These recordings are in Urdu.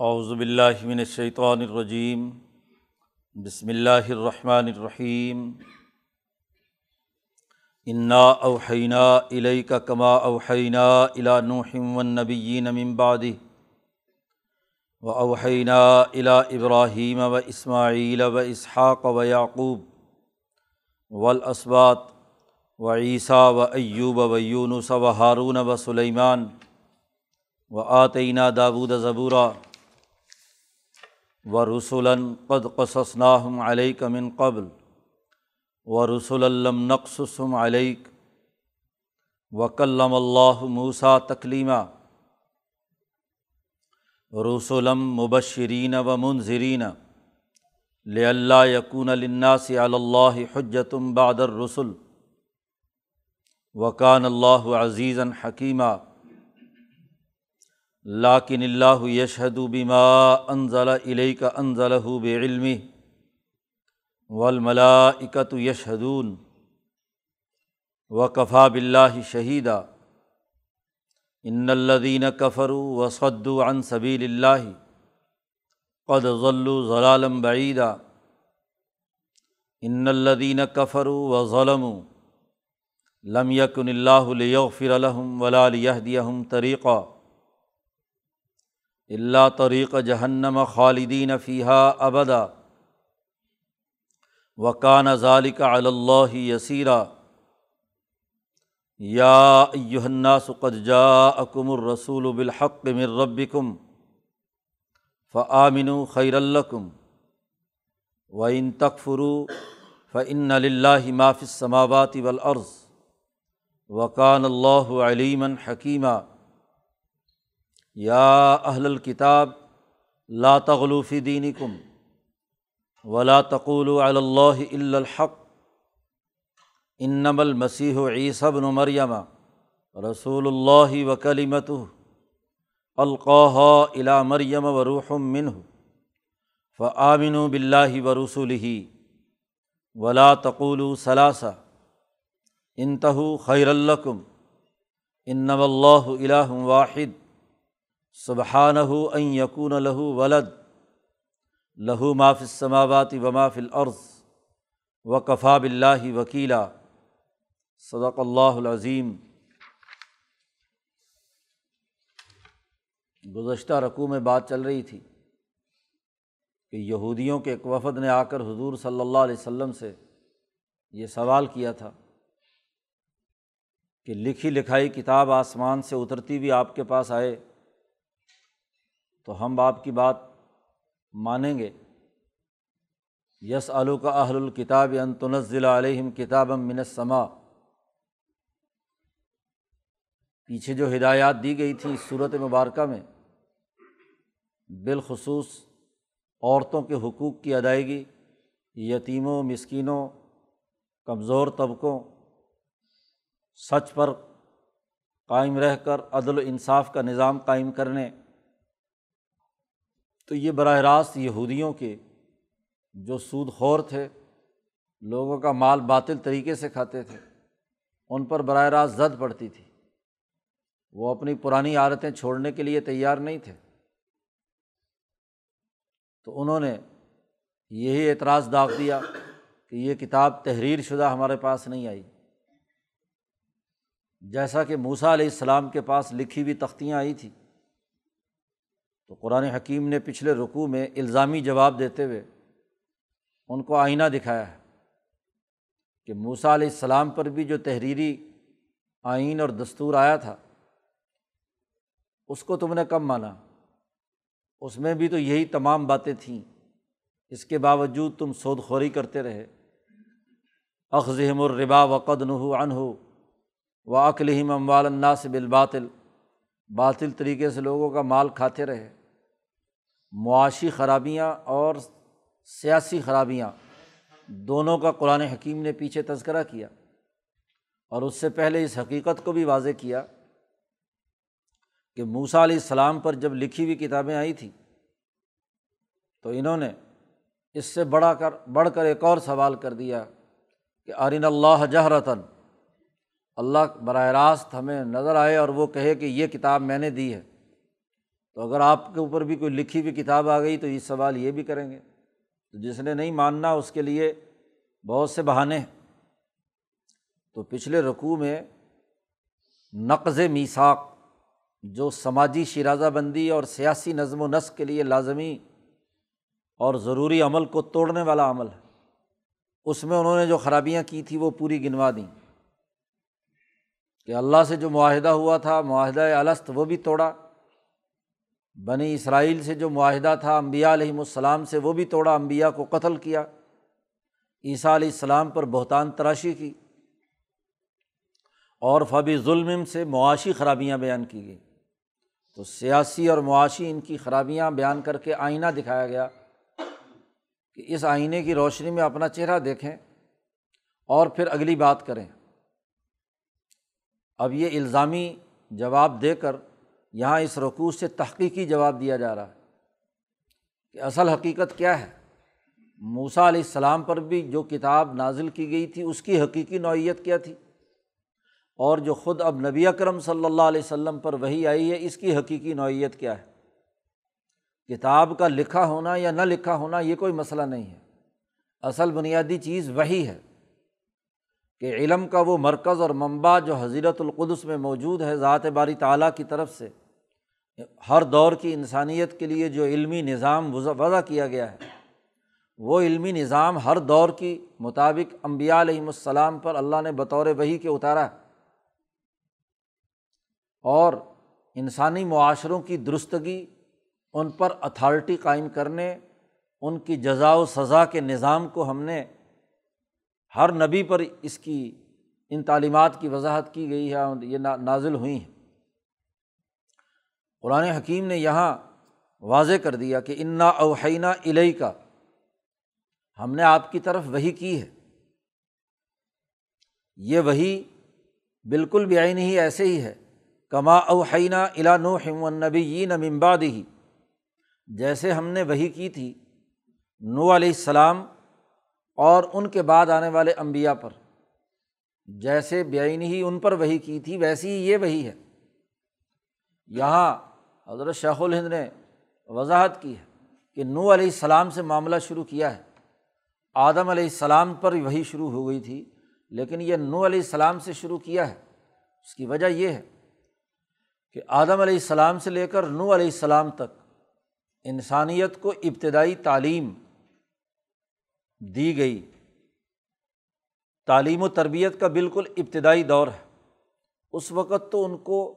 باللہ من الشیطان الرجیم، بسم اللہ الرحمن الرحیم۔ انا اوحینہ الیک کما اوحینہ الا نوح والنبیین من بعدہ و اوحینہ الا ابراہیم و اسماعیل و اسحاق و یعقوب والاسباط و عیسیٰ و ایوب و یونس و ہارون و سلیمان و آتینہ داود زبورہ و رسول قد قصصناہم علیک من قبل و رسول الم نقصم علیک و کلم اللہ موسا تکلیمہ رسولم مبشرین و منظرین لََ یقون الناس اللّہ حجتم بادر رسول وقان اللہ عزیزً حکیمہ لاکن اللہ یشہد بما انضل علیہ کا انضل بے علمی ولملاکت یشہدون و کفا بلّہ شہیدہ ان الدین کفر و صد عن صبیل اللہ قد ضلع ضلالم بعیدہ ان الدین کفر و ظلم لم یکن اللہ لیغفر الحم ولا لیہدیہم طریقہ اللہ طریق جہنم خالدین فیحہ ابدا وکان ذالک اللّہ یسیرہ یا الناس قد جاءکم الرسول بالحق من ربکم فآمن خیر الکم و ان تکفرو فعن اللّہ مافِ السماوات والارض وقان اللہ علیمً حکیمہ یا اہل الکتاب لا تغلوفی دینی کم ولا تقول اللّہ الحق انم المسیح عیصب مریم رسول اللہ وکلیمت القاح الا مریم و روحم منہ فعامن بلّہ و رسول ولا تقول ثلاثہ انتہو خیر الکم انم اللہ الہ واحد سبحانہ ان یقون لہو ولد، لہو ماف السماوات و ماف العرض و کفا بلّہ وکیلا۔ صدق اللہ العظیم۔ گزشتہ رقوع میں بات چل رہی تھی کہ یہودیوں کے ایک وفد نے آ کر حضور صلی اللہ علیہ وسلم سے یہ سوال کیا تھا کہ لکھی لکھائی کتاب آسمان سے اترتی بھی آپ کے پاس آئے تو ہم آپ کی بات مانیں گے۔ یس علو کا اہل الکتاب انتنزل علیہم کتاب منسما پیچھے جو ہدایات دی گئی تھیں صورت مبارکہ میں، بالخصوص عورتوں کے حقوق کی ادائیگی، یتیموں، مسکینوں، کمزور طبقوں، سچ پر قائم رہ کر عدل و انصاف کا نظام قائم کرنے۔ تو یہ براہ راست یہودیوں کے جو سود خور تھے، لوگوں کا مال باطل طریقے سے کھاتے تھے، ان پر براہ راست زد پڑتی تھی۔ وہ اپنی پرانی عادتیں چھوڑنے کے لیے تیار نہیں تھے۔ تو انہوں نے یہی اعتراض داغ دیا کہ یہ کتاب تحریر شدہ ہمارے پاس نہیں آئی۔ جیسا کہ موسا علیہ السلام کے پاس لکھی ہوئی تختیاں آئی تھیں۔ تو قرآن حکیم نے پچھلے رقوع میں الزامی جواب دیتے ہوئے ان کو آئینہ دکھایا ہے کہ موسا علیہ السلام پر بھی جو تحریری آئین اور دستور آیا تھا، اس کو تم نے کب مانا؟ اس میں بھی تو یہی تمام باتیں تھیں۔ اس کے باوجود تم سود خوری کرتے رہے۔ اخذم الربا وقد نحو ان و اقلیم اموال الناس بالباطل۔ باطل طریقے سے لوگوں کا مال کھاتے رہے۔ معاشی خرابیاں اور سیاسی خرابیاں دونوں کا قرآن حکیم نے پیچھے تذکرہ کیا اور اس سے پہلے اس حقیقت کو بھی واضح کیا کہ موسا علیہ السلام پر جب لکھی ہوئی کتابیں آئی تھیں تو انہوں نے اس سے بڑا کر بڑھ کر ایک اور سوال کر دیا کہ آرین اللہ جہرتاً، اللہ براہ راست ہمیں نظر آئے اور وہ کہے کہ یہ کتاب میں نے دی ہے۔ تو اگر آپ کے اوپر بھی کوئی لکھی ہوئی کتاب آ گئی تو یہ سوال یہ بھی کریں گے۔ تو جس نے نہیں ماننا اس کے لیے بہت سے بہانے ہیں۔ تو پچھلے رقوع میں نقض میساک جو سماجی شرازہ بندی اور سیاسی نظم و نسق کے لیے لازمی اور ضروری عمل کو توڑنے والا عمل ہے، اس میں انہوں نے جو خرابیاں کی تھیں وہ پوری گنوا دیں۔ کہ اللہ سے جو معاہدہ ہوا تھا، معاہدہ الست وہ بھی توڑا۔ بنی اسرائیل سے جو معاہدہ تھا امبیا علیہم السلام سے، وہ بھی توڑا امبیا کو قتل کیا۔ عیسیٰ علیہ السلام پر بہتان تراشی کی۔ اور فبی ظلم سے معاشی خرابیاں بیان کی گئی تو سیاسی اور معاشی ان کی خرابیاں بیان کر کے آئینہ دکھایا گیا کہ اس آئینے کی روشنی میں اپنا چہرہ دیکھیں اور پھر اگلی بات کریں۔ اب یہ الزامی جواب دے کر یہاں اس رقوع سے تحقیقی جواب دیا جا رہا ہے کہ اصل حقیقت کیا ہے؟ موسا علیہ السلام پر بھی جو کتاب نازل کی گئی تھی، اس کی حقیقی نوعیت کیا تھی؟ اور جو خود اب نبی اکرم صلی اللہ علیہ وسلم پر وہی آئی ہے، اس کی حقیقی نوعیت کیا ہے؟ کتاب کا لکھا ہونا یا نہ لکھا ہونا، یہ کوئی مسئلہ نہیں ہے۔ اصل بنیادی چیز وہی ہے کہ علم کا وہ مرکز اور منبع جو حضیرت القدس میں موجود ہے، ذات باری تعلیٰ کی طرف سے ہر دور کی انسانیت کے لیے جو علمی نظام وضع کیا گیا ہے، وہ علمی نظام ہر دور کی مطابق امبیا علیہم السلام پر اللہ نے بطور وہی کے اتارا اور انسانی معاشروں کی درستگی، ان پر اتھارٹی قائم کرنے، ان کی جزا و سزا کے نظام کو ہم نے ہر نبی پر اس کی، ان تعلیمات کی وضاحت کی گئی ہے، یہ نازل ہوئی ہیں۔ قرآن حکیم نے یہاں واضح کر دیا کہ انا اوحینہ الہی کا ہم نے آپ کی طرف وہی کی ہے۔ یہ وہی بالکل بھی ہی ایسے ہی ہے۔ کما اوحینہ الا نو نبی ممباد ہی جیسے ہم نے وہی کی تھی نو علیہ السلام اور ان کے بعد آنے والے امبیا پر۔ جیسے بیاین ہی ان پر وہی کی تھی، ویسی ہی یہ وہی ہے۔ یہاں حضرت شیخ الہند نے وضاحت کی ہے کہ نو علیہ السلام سے معاملہ شروع کیا ہے۔ آدم علیہ السلام پر وہی شروع ہو گئی تھی، لیکن یہ نو علیہ السلام سے شروع کیا ہے۔ اس کی وجہ یہ ہے کہ آدم علیہ السلام سے لے کر نو علیہ السلام تک انسانیت کو ابتدائی تعلیم دی گئی۔ تعلیم و تربیت کا بالکل ابتدائی دور ہے۔ اس وقت تو ان کو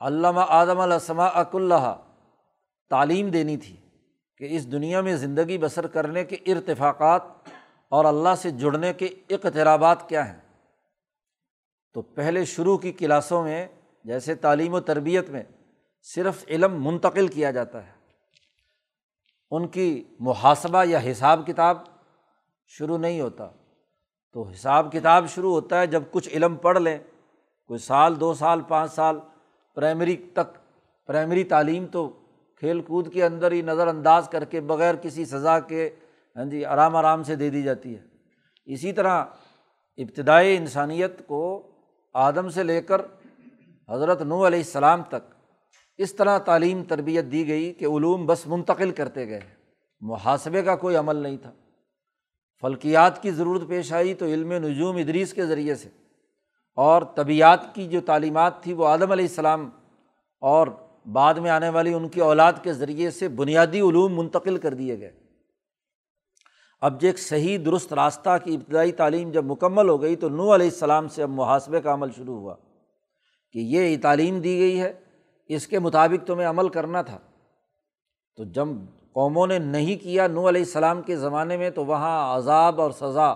علامہ آدم السما اک اللہ تعلیم دینی تھی کہ اس دنیا میں زندگی بسر کرنے کے ارتفاقات اور اللہ سے جڑنے کے اقترابات کیا ہیں؟ تو پہلے شروع کی کلاسوں میں جیسے تعلیم و تربیت میں صرف علم منتقل کیا جاتا ہے۔ ان کی محاسبہ یا حساب کتاب شروع نہیں ہوتا۔ تو حساب کتاب شروع ہوتا ہے جب کچھ علم پڑھ لیں، کوئی سال، دو سال، پانچ سال پرائمری تک، پرائمری تعلیم تو کھیل کود کے اندر ہی نظر انداز کر کے بغیر کسی سزا کے ہاں جی آرام آرام سے دے دی جاتی ہے۔ اسی طرح ابتدائی انسانیت کو آدم سے لے کر حضرت نو علیہ السلام تک اس طرح تعلیم تربیت دی گئی کہ علوم بس منتقل کرتے گئے۔ محاسبے کا کوئی عمل نہیں تھا۔ فلکیات کی ضرورت پیش آئی تو علم نجوم ادریس کے ذریعے سے۔ اور طبیعت کی جو تعلیمات تھی وہ آدم علیہ السلام اور بعد میں آنے والی ان کی اولاد کے ذریعے سے بنیادی علوم منتقل کر دیے گئے۔ اب جو ایک صحیح درست راستہ کی ابتدائی تعلیم جب مکمل ہو گئی تو نو علیہ السلام سے اب محاسبے کا عمل شروع ہوا کہ یہ تعلیم دی گئی ہے، اس کے مطابق تمہیں عمل کرنا تھا۔ تو جب قوموں نے نہیں کیا نو علیہ السلام کے زمانے میں تو وہاں عذاب اور سزا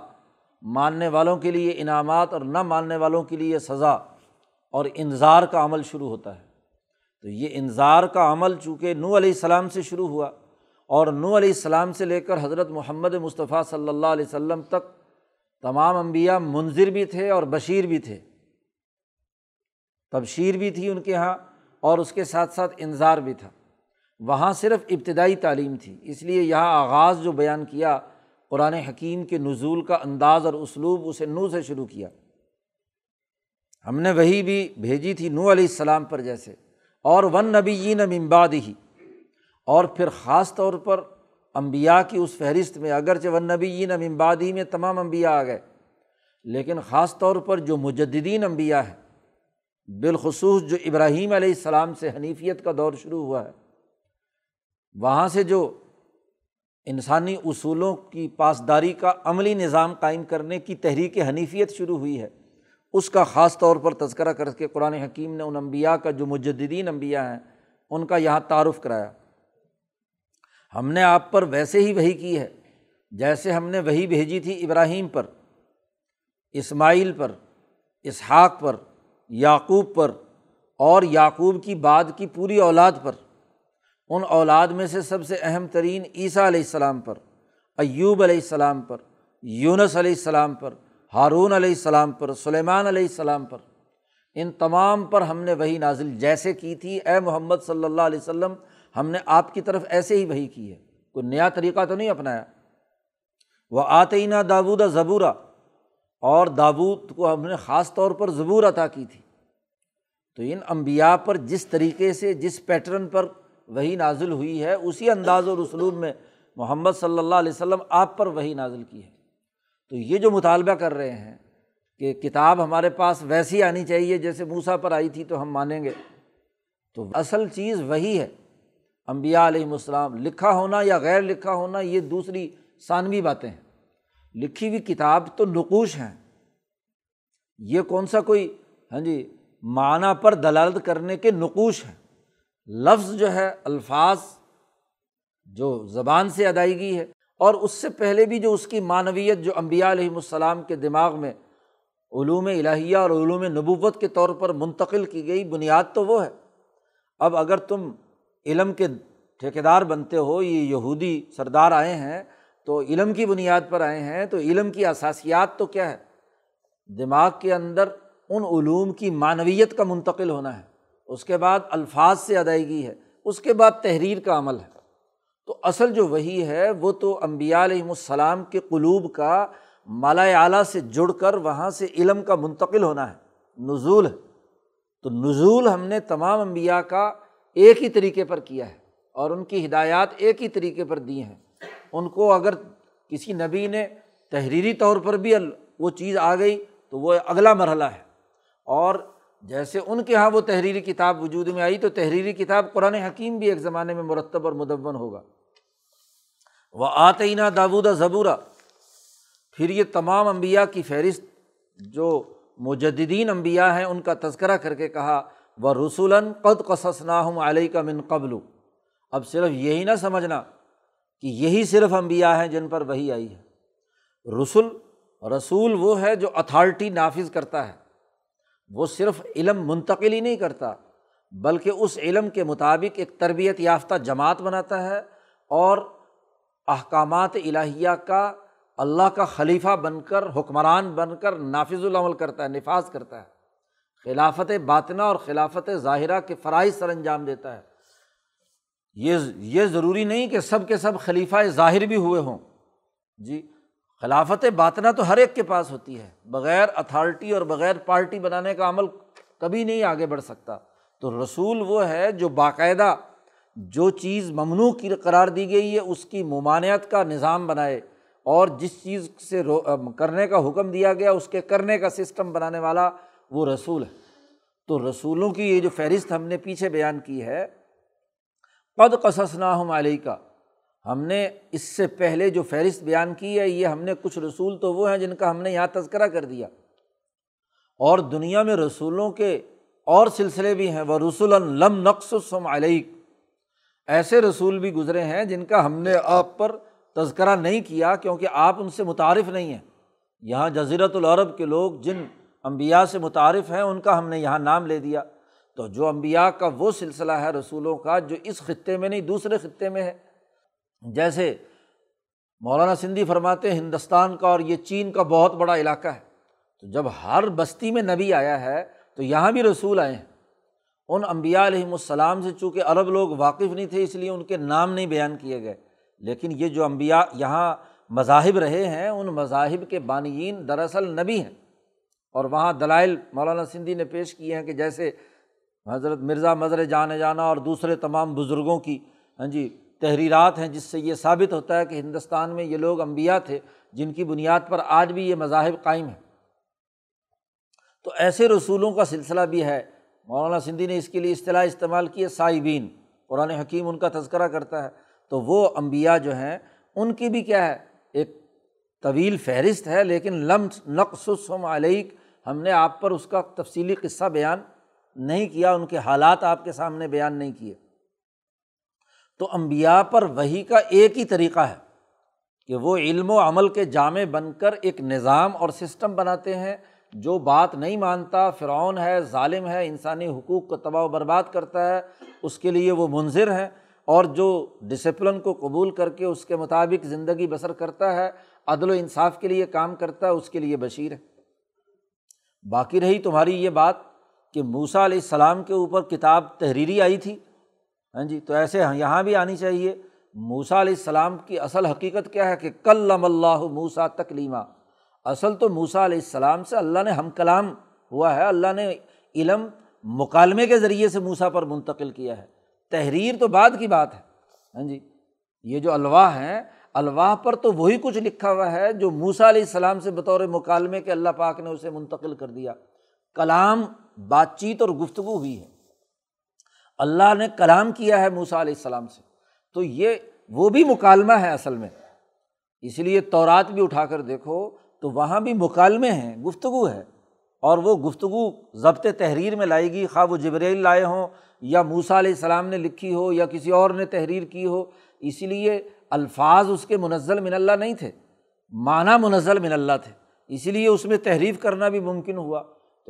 ماننے والوں کے لیے انعامات اور نہ ماننے والوں کے لیے سزا اور انظار کا عمل شروع ہوتا ہے۔ تو یہ انظار کا عمل چونکہ نو علیہ السلام سے شروع ہوا اور نو علیہ السلام سے لے کر حضرت محمد مصطفیٰ صلی اللہ علیہ وسلم تک تمام انبیاء منظر بھی تھے اور بشیر بھی تھے۔ تبشیر بھی تھی ان کے یہاں اور اس کے ساتھ ساتھ انظار بھی تھا۔ وہاں صرف ابتدائی تعلیم تھی، اس لیے یہاں آغاز جو بیان کیا قرآن حکیم کے نزول کا انداز اور اسلوب اسے نو سے شروع کیا۔ ہم نے وہی بھی بھیجی تھی نو علیہ السلام پر جیسے۔ اور ون نبی نہ ممباد ہی اور پھر خاص طور پر امبیا کی اس فہرست میں، اگرچہ ون نبی امبادی میں تمام امبیا آ گئے، لیکن خاص طور پر جو مجدین امبیا ہے بالخصوص جو ابراہیم علیہ السلام سے حنیفیت کا دور شروع ہوا ہے، وہاں سے جو انسانی اصولوں کی پاسداری کا عملی نظام قائم کرنے کی تحریک حنیفیت شروع ہوئی ہے۔ اس کا خاص طور پر تذکرہ کر کے قرآن حکیم نے ان انبیاء کا، جو مجدین انبیاء ہیں، ان کا یہاں تعارف کرایا۔ ہم نے آپ پر ویسے ہی وہی کی ہے، جیسے ہم نے وہی بھیجی تھی ابراہیم پر، اسماعیل پر، اسحاق پر، یعقوب پر، اور یعقوب کی بعد کی پوری اولاد پر۔ ان اولاد میں سے سب سے اہم ترین عیسیٰ علیہ السلام پر، ایوب علیہ السلام پر، یونس علیہ السلام پر، ہارون علیہ السلام پر، سلیمان علیہ السلام پر۔ ان تمام پر ہم نے وہی نازل جیسے کی تھی، اے محمد صلی اللہ علیہ وسلم، ہم نے آپ کی طرف ایسے ہی وہی کی ہے۔ کوئی نیا طریقہ تو نہیں اپنایا؟ وہ آتئینہ داودہ زبورہ اور دابود کو ہم نے خاص طور پر زبور عطا کی تھی۔ تو ان امبیا پر جس طریقے سے، جس پیٹرن پر وہی نازل ہوئی ہے، اسی انداز اور اسلوب میں محمد صلی اللہ علیہ وسلم آپ پر وہی نازل کی ہے۔ تو یہ جو مطالبہ کر رہے ہیں کہ کتاب ہمارے پاس ویسی آنی چاہیے جیسے موسا پر آئی تھی تو ہم مانیں گے، تو اصل چیز وہی ہے۔ امبیا علیہم السلام لکھا ہونا یا غیر لکھا ہونا یہ دوسری ثانوی باتیں ہیں۔ لکھی ہوئی کتاب تو نقوش ہیں۔ یہ کون سا کوئی ہاں جی معنی پر دلالت کرنے کے نقوش ہیں۔ لفظ جو ہے، الفاظ جو زبان سے ادائیگی ہے، اور اس سے پہلے بھی جو اس کی معنویت جو امبیا علیہم السلام کے دماغ میں علوم الہیہ اور علوم نبوت کے طور پر منتقل کی گئی بنیاد تو وہ ہے۔ اب اگر تم علم کے ٹھیکیدار بنتے ہو، یہ یہودی سردار آئے ہیں، تو علم کی بنیاد پر آئے ہیں، تو علم کی اثاسیات تو کیا ہے؟ دماغ کے اندر ان علوم کی معنویت کا منتقل ہونا ہے۔ اس کے بعد الفاظ سے ادائیگی ہے، اس کے بعد تحریر کا عمل ہے۔ تو اصل جو وہی ہے، وہ تو امبیا علیہم السلام کے قلوب کا مالا اعلیٰ سے جڑ کر وہاں سے علم کا منتقل ہونا ہے، نزول ہے۔ تو نزول ہم نے تمام امبیا کا ایک ہی طریقے پر کیا ہے اور ان کی ہدایات ایک ہی طریقے پر دی ہیں۔ ان کو اگر کسی نبی نے تحریری طور پر بھی وہ چیز آ گئی تو وہ اگلا مرحلہ ہے۔ اور جیسے ان کے یہاں وہ تحریری کتاب وجود میں آئی تو تحریری کتاب قرآن حکیم بھی ایک زمانے میں مرتب اور مدّ ہوگا۔ وہ آتئینہ داودہ زبورہ پھر یہ تمام امبیا کی فہرست جو مجدین امبیا ہیں، ان کا تذکرہ کر کے کہا وہ رسول قد قصص ہوں علیہ کا من قبل۔ اب صرف یہی نہ سمجھنا کہ یہی صرف امبیا ہیں جن پر وہی آئی ہے۔ رسول رسول وہ ہے جو اتھارٹی نافذ کرتا ہے۔ وہ صرف علم منتقل ہی نہیں کرتا، بلکہ اس علم کے مطابق ایک تربیت یافتہ جماعت بناتا ہے اور احکامات الہیہ کا اللہ کا خلیفہ بن کر، حکمران بن کر نافذ العمل کرتا ہے، نفاذ کرتا ہے۔ خلافت باطنا اور خلافت ظاہرہ کے فرائض سر انجام دیتا ہے۔ یہ یہ ضروری نہیں کہ سب کے سب خلیفہ ظاہر بھی ہوئے ہوں۔ جی خلافت باطنا تو ہر ایک کے پاس ہوتی ہے۔ بغیر اتھارٹی اور بغیر پارٹی بنانے کا عمل کبھی نہیں آگے بڑھ سکتا۔ تو رسول وہ ہے جو باقاعدہ جو چیز ممنوع کی قرار دی گئی ہے، اس کی ممانعت کا نظام بنائے اور جس چیز سے کرنے کا حکم دیا گیا، اس کے کرنے کا سسٹم بنانے والا وہ رسول ہے۔ تو رسولوں کی یہ جو فہرست ہم نے پیچھے بیان کی ہے، قد قصص ہم علیہ کا ہم نے اس سے پہلے جو فہرست بیان کی ہے، یہ ہم نے کچھ رسول تو وہ ہیں جن کا ہم نے یہاں تذکرہ کر دیا۔ اور دنیا میں رسولوں کے اور سلسلے بھی ہیں۔ وہ رسول لم نقص علیہ ایسے رسول بھی گزرے ہیں جن کا ہم نے آپ پر تذکرہ نہیں کیا کیونکہ آپ ان سے متعارف نہیں ہیں۔ یہاں جزیرت العرب کے لوگ جن امبیا سے متعارف ہیں، ان کا ہم نے یہاں نام لے دیا۔ تو جو امبیا کا وہ سلسلہ ہے رسولوں کا، جو اس خطے میں نہیں، دوسرے خطے میں ہے۔ جیسے مولانا سندھی فرماتے ہندوستان کا اور یہ چین کا بہت بڑا علاقہ ہے۔ تو جب ہر بستی میں نبی آیا ہے، تو یہاں بھی رسول آئے ہیں۔ ان امبیا علیہم السلام سے چونکہ عرب لوگ واقف نہیں تھے، اس لیے ان کے نام نہیں بیان کیے گئے۔ لیکن یہ جو امبیا یہاں مذاہب رہے ہیں، ان مذاہب کے بانیین دراصل نبی ہیں۔ اور وہاں دلائل مولانا سندھی نے پیش کیے ہیں کہ جیسے حضرت مرزا مظر جانے جانا اور دوسرے تمام بزرگوں کی ہاں جی تحریرات ہیں جس سے یہ ثابت ہوتا ہے کہ ہندوستان میں یہ لوگ امبیا تھے جن کی بنیاد پر آج بھی یہ مذاہب قائم ہیں۔ تو ایسے رسولوں کا سلسلہ بھی ہے۔ مولانا سندھی نے اس کے لیے اصطلاح استعمال کی ہے صائبین قرآن حکیم ان کا تذکرہ کرتا ہے۔ تو وہ امبیا جو ہیں، ان کی بھی کیا ہے، ایک طویل فہرست ہے، لیکن لمس نقصم علیہ ہم نے آپ پر اس کا تفصیلی قصہ بیان نہیں کیا، ان کے حالات آپ کے سامنے بیان نہیں کیے۔ تو امبیا پر وہی کا ایک ہی طریقہ ہے کہ وہ علم و عمل کے جامع بن کر ایک نظام اور سسٹم بناتے ہیں جو بات نہیں مانتا، فرعون ہے، ظالم ہے، انسانی حقوق کو تباہ و برباد کرتا ہے، اس کے لیے وہ منظر ہیں اور جو ڈسپلن کو قبول کر کے اس کے مطابق زندگی بسر کرتا ہے، عدل و انصاف کے لیے کام کرتا ہے، اس کے لیے بشیر ہے۔ باقی رہی تمہاری یہ بات کہ موسا علیہ السلام کے اوپر کتاب تحریری آئی تھی۔ ہاں جی؟ تو ایسے ہاں، یہاں بھی آنی چاہیے۔ موسا علیہ السلام کی اصل حقیقت کیا ہے کہ کل اللہ موسا تکلیمہ اصل تو موسا علیہ السلام سے اللہ نے ہم کلام ہوا ہے، اللہ نے علم مکالمے کے ذریعے سے موسا پر منتقل کیا ہے۔ تحریر تو بعد کی بات ہے ہاں جی؟ یہ جو الواح ہیں، الواح پر تو وہی کچھ لکھا ہوا ہے جو موسا علیہ السلام سے بطور مکالمے کے اللہ پاک نے اسے منتقل کر دیا۔ کلام، بات چیت اور گفتگو ہوئی ہے۔ اللہ نے کلام کیا ہے موسا علیہ السلام سے۔ تو یہ وہ بھی مکالمہ ہے اصل میں۔ اس لیے تورات بھی اٹھا کر دیکھو تو وہاں بھی مکالمے ہیں، گفتگو ہے۔ اور وہ گفتگو ضبط تحریر میں لائے گی، خواہ وہ جبریل لائے ہوں یا موسا علیہ السلام نے لکھی ہو یا کسی اور نے تحریر کی ہو۔ اسی لیے الفاظ اس کے منزل من اللہ نہیں تھے، معنی منزل من اللہ تھے۔ اسی لیے اس میں تحریف کرنا بھی ممکن ہوا۔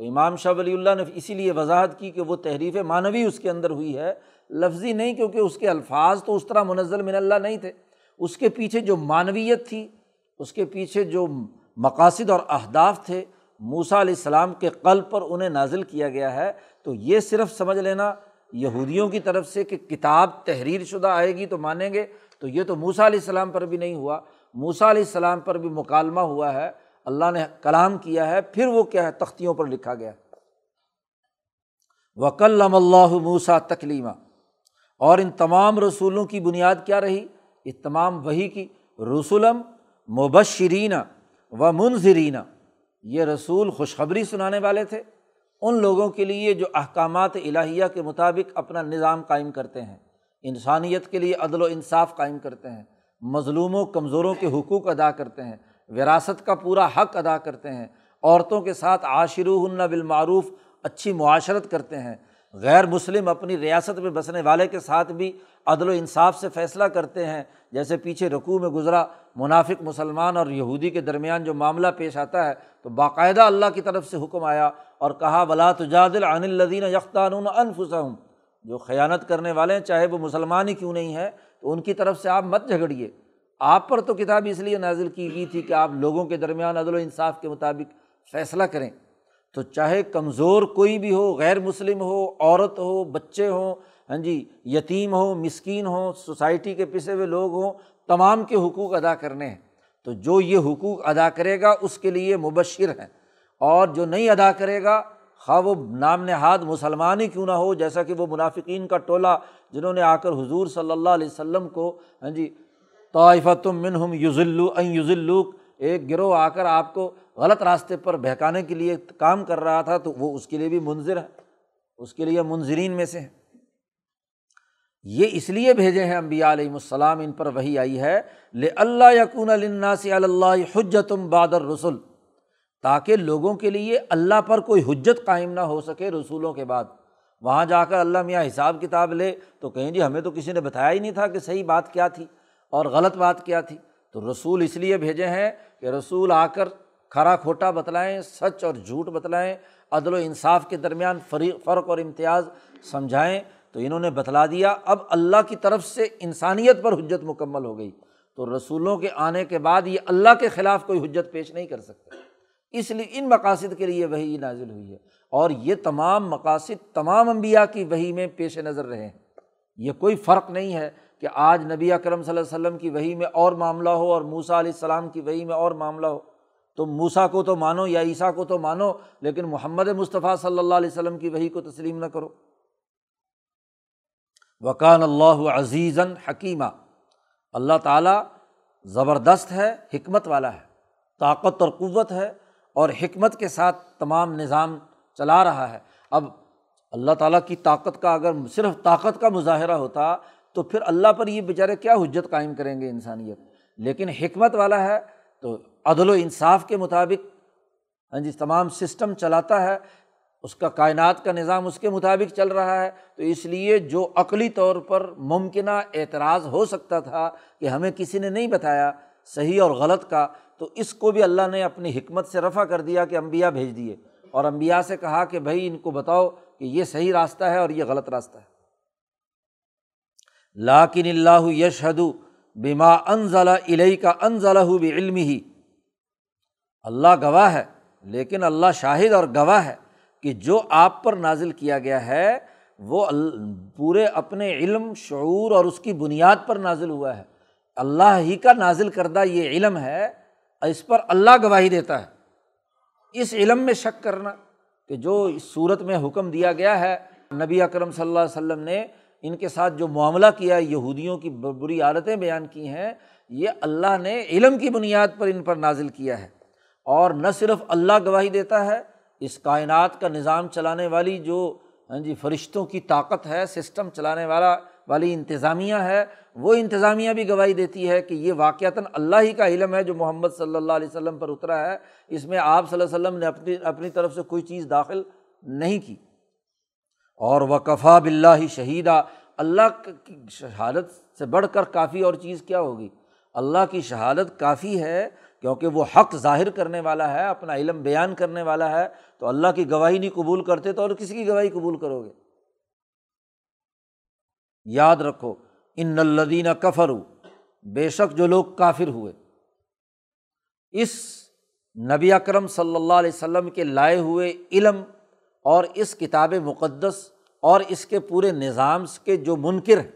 تو امام شاہ ولی اللہ نے اسی لیے وضاحت کی کہ وہ تحریف معنوی اس کے اندر ہوئی ہے، لفظی نہیں کیونکہ اس کے الفاظ تو اس طرح منزل من اللہ نہیں تھے۔ اس کے پیچھے جو معنویت تھی، اس کے پیچھے جو مقاصد اور اہداف تھے موسا علیہ السلام کے قلب پر انہیں نازل کیا گیا ہے۔ تو یہ صرف سمجھ لینا، یہودیوں کی طرف سے کہ کتاب تحریر شدہ آئے گی تو مانیں گے۔ تو یہ تو موسا علیہ السلام پر بھی نہیں ہوا۔ موسا علیہ السلام پر بھی مکالمہ ہوا ہے۔ اللہ نے کلام کیا ہے، پھر وہ کیا ہے؟ تختیوں پر لکھا گیا۔ وکلم اللہ موسا تکلیمہ اور ان تمام رسولوں کی بنیاد کیا رہی؟ یہ تمام وہی کی۔ رسولم مبشرینہ و منظرینہ یہ رسول خوشخبری سنانے والے تھے۔ ان لوگوں کے لیے جو احکامات الہیہ کے مطابق اپنا نظام قائم کرتے ہیں۔ انسانیت کے لیے عدل و انصاف قائم کرتے ہیں۔ مظلوموں، کمزوروں کے حقوق ادا کرتے ہیں۔ وراثت کا پورا حق ادا کرتے ہیں۔ عورتوں کے ساتھ عاشرو بالمعروف اچھی معاشرت کرتے ہیں۔ غیر مسلم اپنی ریاست میں بسنے والے کے ساتھ بھی عدل و انصاف سے فیصلہ کرتے ہیں۔ جیسے پیچھے رقوع میں گزرا منافق مسلمان اور یہودی کے درمیان جو معاملہ پیش آتا ہے تو باقاعدہ اللہ کی طرف سے حکم آیا اور کہا بلا تجادل عن الدین یختان انفسم جو خیانت کرنے والے ہیں، چاہے وہ مسلمان ہی کیوں نہیں ہے تو ان کی طرف سے آپ مت جھگڑیے۔ آپ پر تو کتاب اس لیے نازل کی گئی تھی کہ آپ لوگوں کے درمیان عدل و انصاف کے مطابق فیصلہ کریں۔ تو چاہے کمزور کوئی بھی ہو، غیر مسلم ہو، عورت ہو، بچے ہوں ہاں جی یتیم ہو، مسکین ہوں سوسائٹی کے پسے ہوئے لوگ ہوں، تمام کے حقوق ادا کرنے ہیں۔ تو جو یہ حقوق ادا کرے گا، اس کے لیے مبشر ہیں۔ اور جو نہیں ادا کرے گا، خواہ وہ نام نہاد مسلمان ہی کیوں نہ ہو، جیسا کہ وہ منافقین کا ٹولہ جنہوں نے آ کر حضور صلی اللہ علیہ وسلم کو ہاں جی طائفۃم منہم یوزلو این یوزلوک ایک گروہ آ کر آپ کو غلط راستے پر بہکانے کے لیے کام کر رہا تھا، تو وہ اس کے لیے بھی منظر ہے، اس کے لیے منظرین میں سے ہیں۔ یہ اس لیے بھیجے ہیں امبیا علیہم السلام، ان پر وہی آئی ہے لے اللہ یقون الناسی اللہ حجتم بادر رسول تاکہ لوگوں کے لیے اللہ پر کوئی حجت قائم نہ ہو سکے رسولوں کے بعد۔ وہاں جا کر اللہ میاں حساب کتاب لے، تو کہیں جی ہمیں تو کسی نے بتایا ہی نہیں تھا کہ صحیح بات کیا تھی۔ اور غلط بات کیا تھی؟ تو رسول اس لیے بھیجے ہیں کہ رسول آ کر کھرا کھوٹا بتلائیں، سچ اور جھوٹ بتلائیں، عدل و انصاف کے درمیان فرق اور امتیاز سمجھائیں۔ تو انہوں نے بتلا دیا، اب اللہ کی طرف سے انسانیت پر حجت مکمل ہو گئی۔ تو رسولوں کے آنے کے بعد یہ اللہ کے خلاف کوئی حجت پیش نہیں کر سکتے اس لیے ان مقاصد کے لیے وہی نازل ہوئی ہے۔ اور یہ تمام مقاصد، تمام انبیاء کی وہی میں پیش نظر رہے ہیں۔ یہ کوئی فرق نہیں ہے۔ کہ آج نبی اکرم صلی اللہ علیہ وسلم کی وہی میں اور معاملہ ہو اور موسا علیہ السلام کی وہی میں اور معاملہ ہو، تو موسا کو تو مانو یا عیسیٰ کو تو مانو، لیکن محمد مصطفیٰ صلی اللہ علیہ وسلم کی وہی کو تسلیم نہ کرو۔ وکان اللہ عزیزن حکیمہ اللہ تعالیٰ زبردست ہے، حکمت والا ہے، طاقت اور قوت ہے اور حکمت کے ساتھ تمام نظام چلا رہا ہے۔ اب اللہ تعالیٰ کی طاقت کا اگر صرف طاقت کا مظاہرہ ہوتا تو پھر اللہ پر یہ بیچارے کیا حجت قائم کریں گے انسانیت؟ لیکن حکمت والا ہے تو عدل و انصاف کے مطابق ہاں جی تمام سسٹم چلاتا ہے، اس کا کائنات کا نظام اس کے مطابق چل رہا ہے، تو اس لیے جو عقلی طور پر ممکنہ اعتراض ہو سکتا تھا کہ ہمیں کسی نے نہیں بتایا صحیح اور غلط کا، تو اس کو بھی اللہ نے اپنی حکمت سے رفع کر دیا کہ امبیا بھیج دیے۔ اور امبیا سے کہا کہ بھائی ان کو بتاؤ کہ یہ صحیح راستہ ہے اور یہ غلط راستہ ہے۔ لاکن اللہ یشہد بیما ان ضلع علیہ کا ان ضلع علم ہی اللہ گواہ ہے، لیکن اللہ شاہد اور گواہ ہے کہ جو آپ پر نازل کیا گیا ہے، وہ پورے اپنے علم، شعور اور اس کی بنیاد پر نازل ہوا ہے۔ اللہ ہی کا نازل کردہ یہ علم ہے، اس پر اللہ گواہی دیتا ہے۔ اس علم میں شک کرنا کہ جو اس صورت میں حکم دیا گیا ہے، نبی اکرم صلی اللہ علیہ وسلم نے ان کے ساتھ جو معاملہ کیا، یہودیوں کی بری عادتیں بیان کی ہیں، یہ اللہ نے علم کی بنیاد پر ان پر نازل کیا ہے۔ اور نہ صرف اللہ گواہی دیتا ہے، اس کائنات کا نظام چلانے والی جو ہاں جی فرشتوں کی طاقت ہے، سسٹم چلانے والا، والی انتظامیہ ہے، وہ انتظامیہ بھی گواہی دیتی ہے کہ یہ واقعتاً اللہ ہی کا علم ہے جو محمد صلی اللہ علیہ وسلم پر اترا ہے۔ اس میں آپ صلی اللہ علیہ وسلم نے اپنی اپنی طرف سے کوئی چیز داخل نہیں کی۔ اور وقفا بلّہ شہیدہ اللہ کی شہادت سے بڑھ کر کافی اور چیز کیا ہوگی؟ اللہ کی شہادت کافی ہے کیونکہ وہ حق ظاہر کرنے والا ہے، اپنا علم بیان کرنے والا ہے۔ تو اللہ کی گواہی نہیں قبول کرتے تو اور کسی کی گواہی قبول کرو گے؟ یاد رکھو، ان الدین کفر بے شک جو لوگ کافر ہوئے۔ اس نبی اکرم صلی اللہ علیہ وسلم کے لائے ہوئے علم اور اس کتاب مقدس اور اس کے پورے نظام کے جو منکر ہیں۔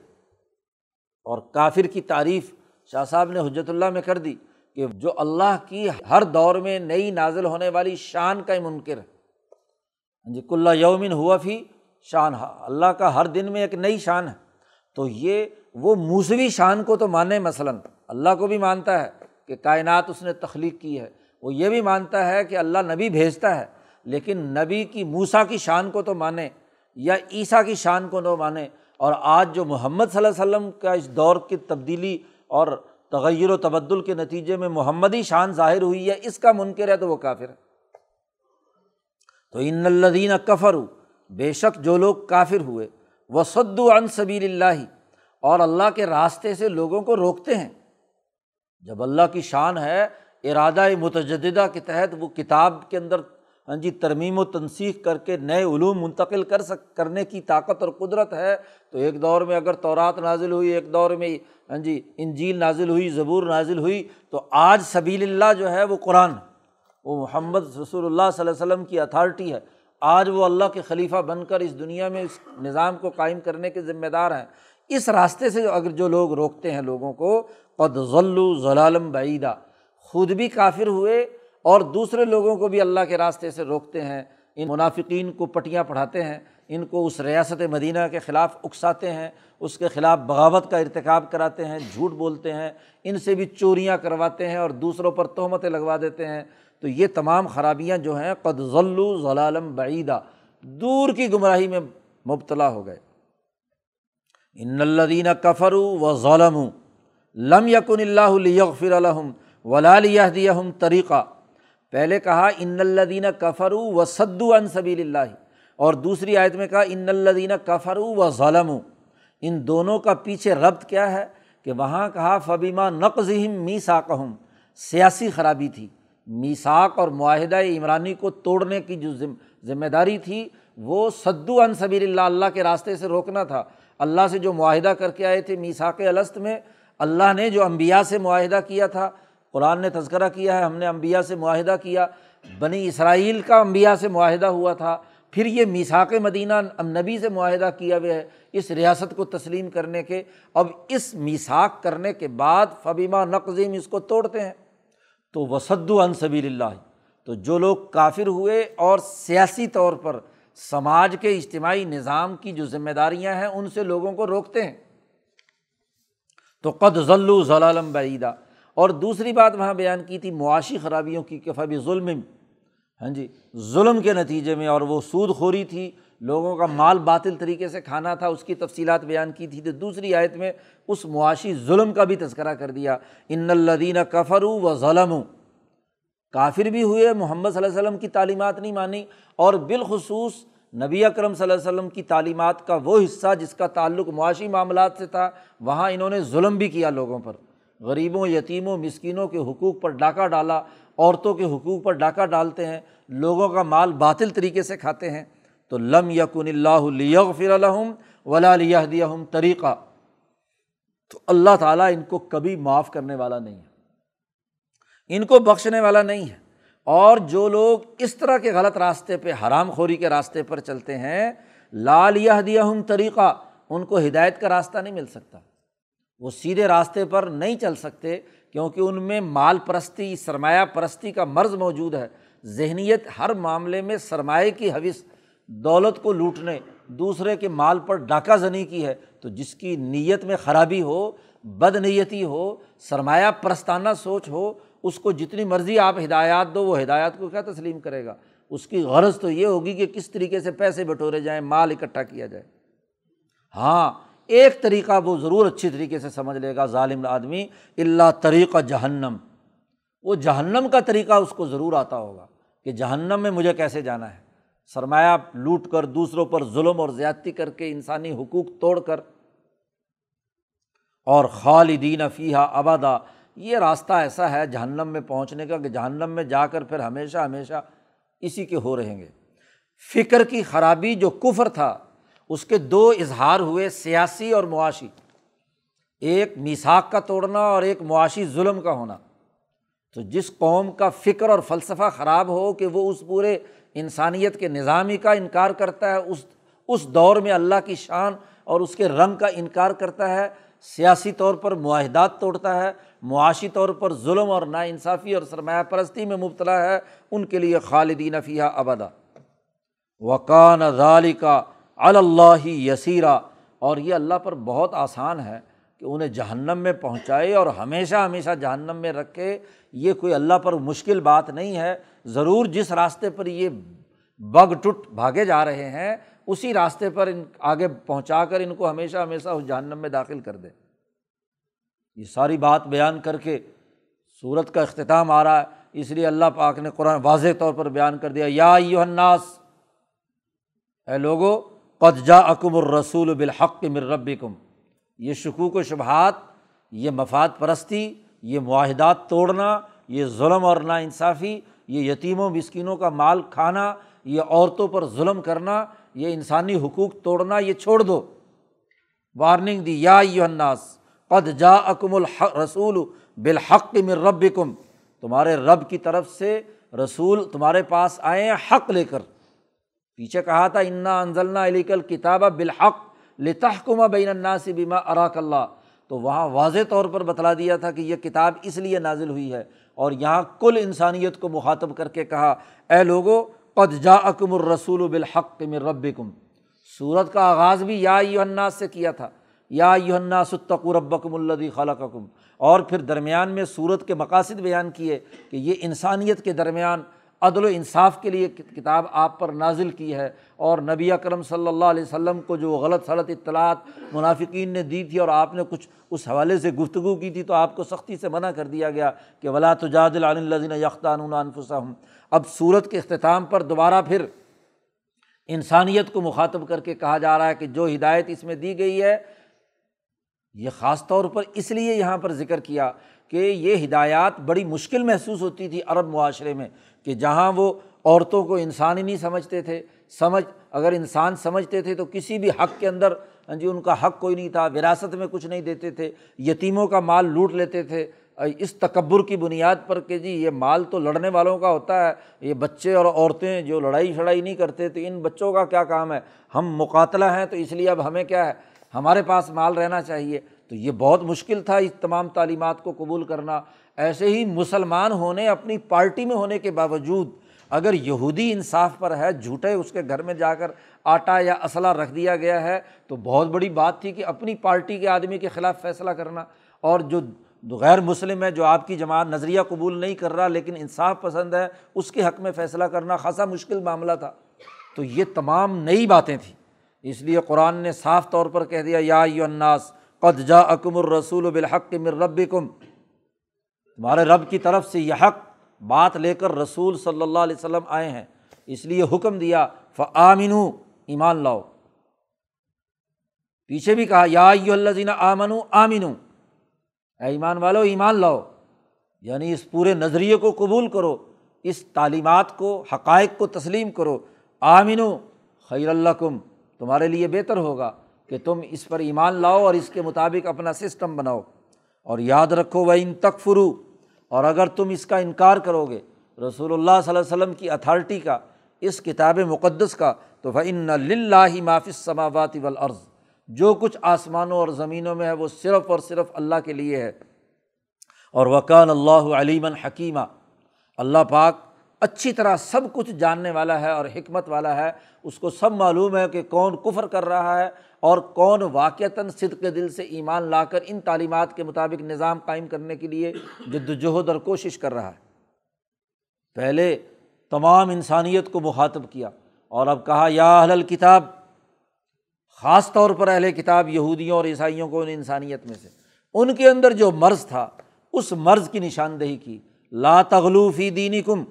اور کافر کی تعریف شاہ صاحب نے حجرت اللہ میں کر دی کہ جو اللہ کی ہر دور میں نئی نازل ہونے والی شان کا منکر ہے۔ ہاں جی کلّہ یومن ہوا فی شان اللہ کا ہر دن میں ایک نئی شان ہے۔ تو یہ وہ موسوی شان کو تو مانے مثلاً، اللہ کو بھی مانتا ہے کہ کائنات اس نے تخلیق کی ہے۔ وہ یہ بھی مانتا ہے کہ اللہ نبی بھیجتا ہے۔ لیکن نبی کی موسا کی شان کو تو مانے یا عیسیٰ کی شان کو نہ مانے اور آج جو محمد صلی اللہ علیہ وسلم کا اس دور کی تبدیلی اور تغیر و تبدل کے نتیجے میں محمدی شان ظاہر ہوئی ہے، اس کا منکر ہے تو وہ کافر ہے۔ تو ان الدین کفر بے شک جو لوگ کافر ہوئے وہ سد عن سبیل اللہ، اور اللہ کے راستے سے لوگوں کو روکتے ہیں۔ جب اللہ کی شان ہے، ارادہ متجدہ کے تحت وہ کتاب کے اندر ہاں جی ترمیم و تنسیخ کر کے نئے علوم منتقل کر سک، کرنے کی طاقت اور قدرت ہے، تو ایک دور میں اگر تورات نازل ہوئی، ایک دور میں ہاں جی انجیل نازل ہوئی، زبور نازل ہوئی، تو آج سبیل اللہ جو ہے وہ قرآن، وہ محمد رسول اللہ صلی اللہ علیہ وسلم کی اتھارٹی ہے۔ آج وہ اللہ کے خلیفہ بن کر اس دنیا میں اس نظام کو قائم کرنے کے ذمہ دار ہیں۔ اس راستے سے اگر جو لوگ روکتے ہیں لوگوں کو، قد ضلع ضلالم بعیدہ خود بھی کافر ہوئے اور دوسرے لوگوں کو بھی اللہ کے راستے سے روکتے ہیں، ان منافقین کو پٹیاں پڑھاتے ہیں، ان کو اس ریاست مدینہ کے خلاف اکساتے ہیں، اس کے خلاف بغاوت کا ارتکاب کراتے ہیں، جھوٹ بولتے ہیں، ان سے بھی چوریاں کرواتے ہیں اور دوسروں پر تہمتیں لگوا دیتے ہیں۔ تو یہ تمام خرابیاں جو ہیں، قد ضلع ضلالم بعیدہ دور کی گمراہی میں مبتلا ہو گئے۔ ان الدین کفر و ظلم لم یقن اللہ فر الحم ولالیہم طریقہ پہلے کہا ان الدین کفر و سدو صبیل اللہ اور دوسری آیت میں کہا ان الدین کفر و ظلم ان دونوں کا پیچھے ربط کیا ہے کہ وہاں کہا فبیمہ نقظہم میساکہم سیاسی خرابی تھی۔ میساک اور معاہدہ عمرانی کو توڑنے کی جو ذمہ داری تھی، وہ سدو صبیل اللہ اللہ کے راستے سے روکنا تھا۔ اللہ سے جو معاہدہ کر کے آئے تھے میساک الست میں، اللہ نے جو امبیا سے معاہدہ کیا تھا قرآن نے تذکرہ کیا ہے، ہم نے امبیا سے معاہدہ کیا۔ بنی اسرائیل کا امبیا سے معاہدہ ہوا تھا۔ پھر یہ میساک مدینہ نبی سے معاہدہ کیا ہوا ہے اس ریاست کو تسلیم کرنے کے۔ اب اس میساک کرنے کے بعد فبیمہ نقظیم اس کو توڑتے ہیں۔ تو وسد و صبیل اللہ تو جو لوگ کافر ہوئے اور سیاسی طور پر سماج کے اجتماعی نظام کی جو ذمہ داریاں ہیں، ان سے لوگوں کو روکتے ہیں۔ تو قد ضلع ضلالم بعیدہ اور دوسری بات وہاں بیان کی تھی معاشی خرابیوں کی کہ ظلم ہاں جی ظلم کے نتیجے میں اور وہ سود خوری تھی، لوگوں کا مال باطل طریقے سے کھانا تھا، اس کی تفصیلات بیان کی تھی۔ تو دوسری آیت میں اس معاشی ظلم کا بھی تذکرہ کر دیا۔ ان الدینہ کفر و ظلم کافر بھی ہوئے، محمد صلی اللہ علیہ وسلم کی تعلیمات نہیں مانی۔ اور بالخصوص نبی اکرم صلی اللہ علیہ وسلم کی تعلیمات کا وہ حصہ جس کا تعلق معاشی معاملات سے تھا، وہاں انہوں نے ظلم بھی کیا لوگوں پر۔ غریبوں، یتیموں، مسکینوں کے حقوق پر ڈاکہ ڈالا، عورتوں کے حقوق پر ڈاکہ ڈالتے ہیں، لوگوں کا مال باطل طریقے سے کھاتے ہیں۔ تو لم یقن اللہ فر الحم ولا ہم طریقہ۔ تو اللہ تعالیٰ ان کو کبھی معاف کرنے والا نہیں ہے۔ ان کو بخشنے والا نہیں ہے۔ اور جو لوگ اس طرح کے غلط راستے پہ، حرام خوری کے راستے پر چلتے ہیں لال یہ دیا ہم طریقہ، ان کو ہدایت کا راستہ نہیں مل سکتا۔ وہ سیدھے راستے پر نہیں چل سکتے کیونکہ ان میں مال پرستی، سرمایہ پرستی کا مرض موجود ہے۔ ذہنیت ہر معاملے میں سرمایہ کی حوث، دولت کو لوٹنے، دوسرے کے مال پر ڈاکہ زنی کی ہے۔ تو جس کی نیت میں خرابی ہو، بد نیتی ہو، سرمایہ پرستانہ سوچ ہو، اس کو جتنی مرضی آپ ہدایات دو، وہ ہدایات کو کیا تسلیم کرے گا؟ اس کی غرض تو یہ ہوگی کہ کس طریقے سے پیسے بٹورے جائیں، مال اکٹھا کیا جائے۔ ہاں ایک طریقہ وہ ضرور اچھی طریقے سے سمجھ لے گا ظالم آدمی اللہ طریقہ جہنم۔ وہ جہنم کا طریقہ اس کو ضرور آتا ہوگا کہ جہنم میں مجھے کیسے جانا ہے؟ سرمایہ لوٹ کر، دوسروں پر ظلم اور زیادتی کر کے انسانی حقوق توڑ کر۔ اور خالدین فیحہ ابادا یہ راستہ ایسا ہے جہنم میں پہنچنے کا کہ جہنم میں جا کر پھر ہمیشہ ہمیشہ اسی کے ہو رہیں گے۔ فکر کی خرابی جو کفر تھا اس کے دو اظہار ہوئے، سیاسی اور معاشی۔ ایک میساک کا توڑنا اور ایک معاشی ظلم کا ہونا۔ تو جس قوم کا فکر اور فلسفہ خراب ہو کہ وہ اس پورے انسانیت کے نظامی کا انکار کرتا ہے، اس اس دور میں اللہ کی شان اور اس کے رنگ کا انکار کرتا ہے، سیاسی طور پر معاہدات توڑتا ہے، معاشی طور پر ظلم اور نا انصافی اور سرمایہ پرستی میں مبتلا ہے، ان کے لیے خالدین فیہ ابدا۔ وقان ظالی کا اللہ یسیرا اور یہ اللہ پر بہت آسان ہے کہ انہیں جہنم میں پہنچائے اور ہمیشہ ہمیشہ جہنم میں رکھے۔ یہ کوئی اللہ پر مشکل بات نہیں ہے۔ ضرور جس راستے پر یہ بگ ٹٹ بھاگے جا رہے ہیں، اسی راستے پر ان آگے پہنچا کر ان کو ہمیشہ ہمیشہ اس جہنم میں داخل کر دے۔ یہ ساری بات بیان کر کے صورت کا اختتام آ رہا ہے۔ اس لیے اللہ پاک نے قرآن واضح طور پر بیان کر دیا۔ یا یو الناس، اے لوگو قدجا اکم الرسول بالحق مر رب کم یہ شکوک و شبہات، یہ مفاد پرستی، یہ معاہدات توڑنا، یہ ظلم اور نا انصافی یہ یتیموں، مسکینوں کا مال کھانا، یہ عورتوں پر ظلم کرنا، یہ انسانی حقوق توڑنا، یہ چھوڑ دو۔ وارننگ دی، یا یو الناس، قد جا اکم الحق رسول بالحق مر رب کم تمہارے رب کی طرف سے رسول تمہارے پاس آئے حق لے کر۔ پیچھے کہا تھا، انا انزلنا علی کل کتاب بالحق لتحکمہ بین الناس بما اراک اللہ تو وہاں واضح طور پر بتلا دیا تھا کہ یہ کتاب اس لیے نازل ہوئی ہے اور یہاں کل انسانیت کو مخاطب کر کے کہا، اے لوگو، قد جا اکم الرسول بالحق من ربکم سورت کا آغاز بھی یا الناس سے کیا تھا، یا الناس، اتقوا ربکم الذی خلقکم. اور پھر درمیان میں سورت کے مقاصد بیان کیے کہ یہ انسانیت کے درمیان عدل و انصاف کے لیے کتاب آپ پر نازل کی ہے اور نبی اکرم صلی اللہ علیہ وسلم کو جو غلط صلط اطلاعات منافقین نے دی تھی اور آپ نے کچھ اس حوالے سے گفتگو کی تھی تو آپ کو سختی سے منع کر دیا گیا کہ ولا تجاد الزین یختان انفسم اب صورت کے اختتام پر دوبارہ پھر انسانیت کو مخاطب کر کے کہا جا رہا ہے کہ جو ہدایت اس میں دی گئی ہے، یہ خاص طور پر اس لیے یہاں پر ذکر کیا کہ یہ ہدایات بڑی مشکل محسوس ہوتی تھی عرب معاشرے میں کہ جہاں وہ عورتوں کو انسان ہی نہیں سمجھتے تھے، سمجھ، اگر انسان سمجھتے تھے تو کسی بھی حق کے اندر ہاں جی ان کا حق کوئی نہیں تھا، وراثت میں کچھ نہیں دیتے تھے، یتیموں کا مال لوٹ لیتے تھے۔ اس تکبر کی بنیاد پر کہ جی یہ مال تو لڑنے والوں کا ہوتا ہے، یہ بچے اور عورتیں جو لڑائی شڑائی نہیں کرتے، تو ان بچوں کا کیا کام ہے؟ ہم مقاتلہ ہیں تو اس لیے اب ہمیں کیا ہے؟ ہمارے پاس مال رہنا چاہیے۔ تو یہ بہت مشکل تھا اس تمام تعلیمات کو قبول کرنا۔ ایسے ہی مسلمان ہونے اپنی پارٹی میں ہونے کے باوجود اگر یہودی انصاف پر ہے، جھوٹے اس کے گھر میں جا کر آٹا یا اسلحہ رکھ دیا گیا ہے، تو بہت بڑی بات تھی کہ اپنی پارٹی کے آدمی کے خلاف فیصلہ کرنا۔ اور جو غیر مسلم ہے، جو آپ کی جماعت نظریہ قبول نہیں کر رہا لیکن انصاف پسند ہے، اس کے حق میں فیصلہ کرنا خاصا مشکل معاملہ تھا۔ تو یہ تمام نئی باتیں تھیں۔ اس لیے قرآن نے صاف طور پر کہہ دیا، یا الناس قد جا اکم الرسول بالحق مر رب کم تمہارے رب کی طرف سے یہ حق، بات لے کر رسول صلی اللہ علیہ وسلم آئے ہیں۔ اس لیے حکم دیا فعامن ایمان لاؤ۔ پیچھے بھی کہا، یا اللہ زین آمن آمین اے ایمان والو، ایمان لاؤ۔ یعنی اس پورے نظریے کو قبول کرو، اس تعلیمات کو، حقائق کو تسلیم کرو۔ آمین خیر اللہ کم تمہارے لیے بہتر ہوگا۔ کہ تم اس پر ایمان لاؤ اور اس کے مطابق اپنا سسٹم بناؤ۔ اور یاد رکھو وہ ان تک فرو اور اگر تم اس کا انکار کرو گے، رسول اللہ صلی اللہ علیہ وسلم کی اتھارٹی کا، اس کتاب مقدس کا، تو وہ ان لاہ معافِ سماوات والارض جو کچھ آسمانوں اور زمینوں میں ہے، وہ صرف اور صرف اللہ کے لیے ہے۔ اور وکان اللہ علیمن حکیمہ اللہ پاک اچھی طرح سب کچھ جاننے والا ہے اور حکمت والا ہے۔ اس کو سب معلوم ہے کہ کون کفر کر رہا ہے اور کون واقعتاً صدق دل سے ایمان لا کر ان تعلیمات کے مطابق نظام قائم کرنے کے لیے جد وجہد اور کوشش کر رہا ہے۔ پہلے تمام انسانیت کو مخاطب کیا اور اب کہا، یا اہل کتاب خاص طور پر اہل کتاب یہودیوں اور عیسائیوں کو ان انسانیت میں سے۔ ان کے اندر جو مرض تھا، اس مرض کی نشاندہی کی۔ لا تغلوفی دینی کم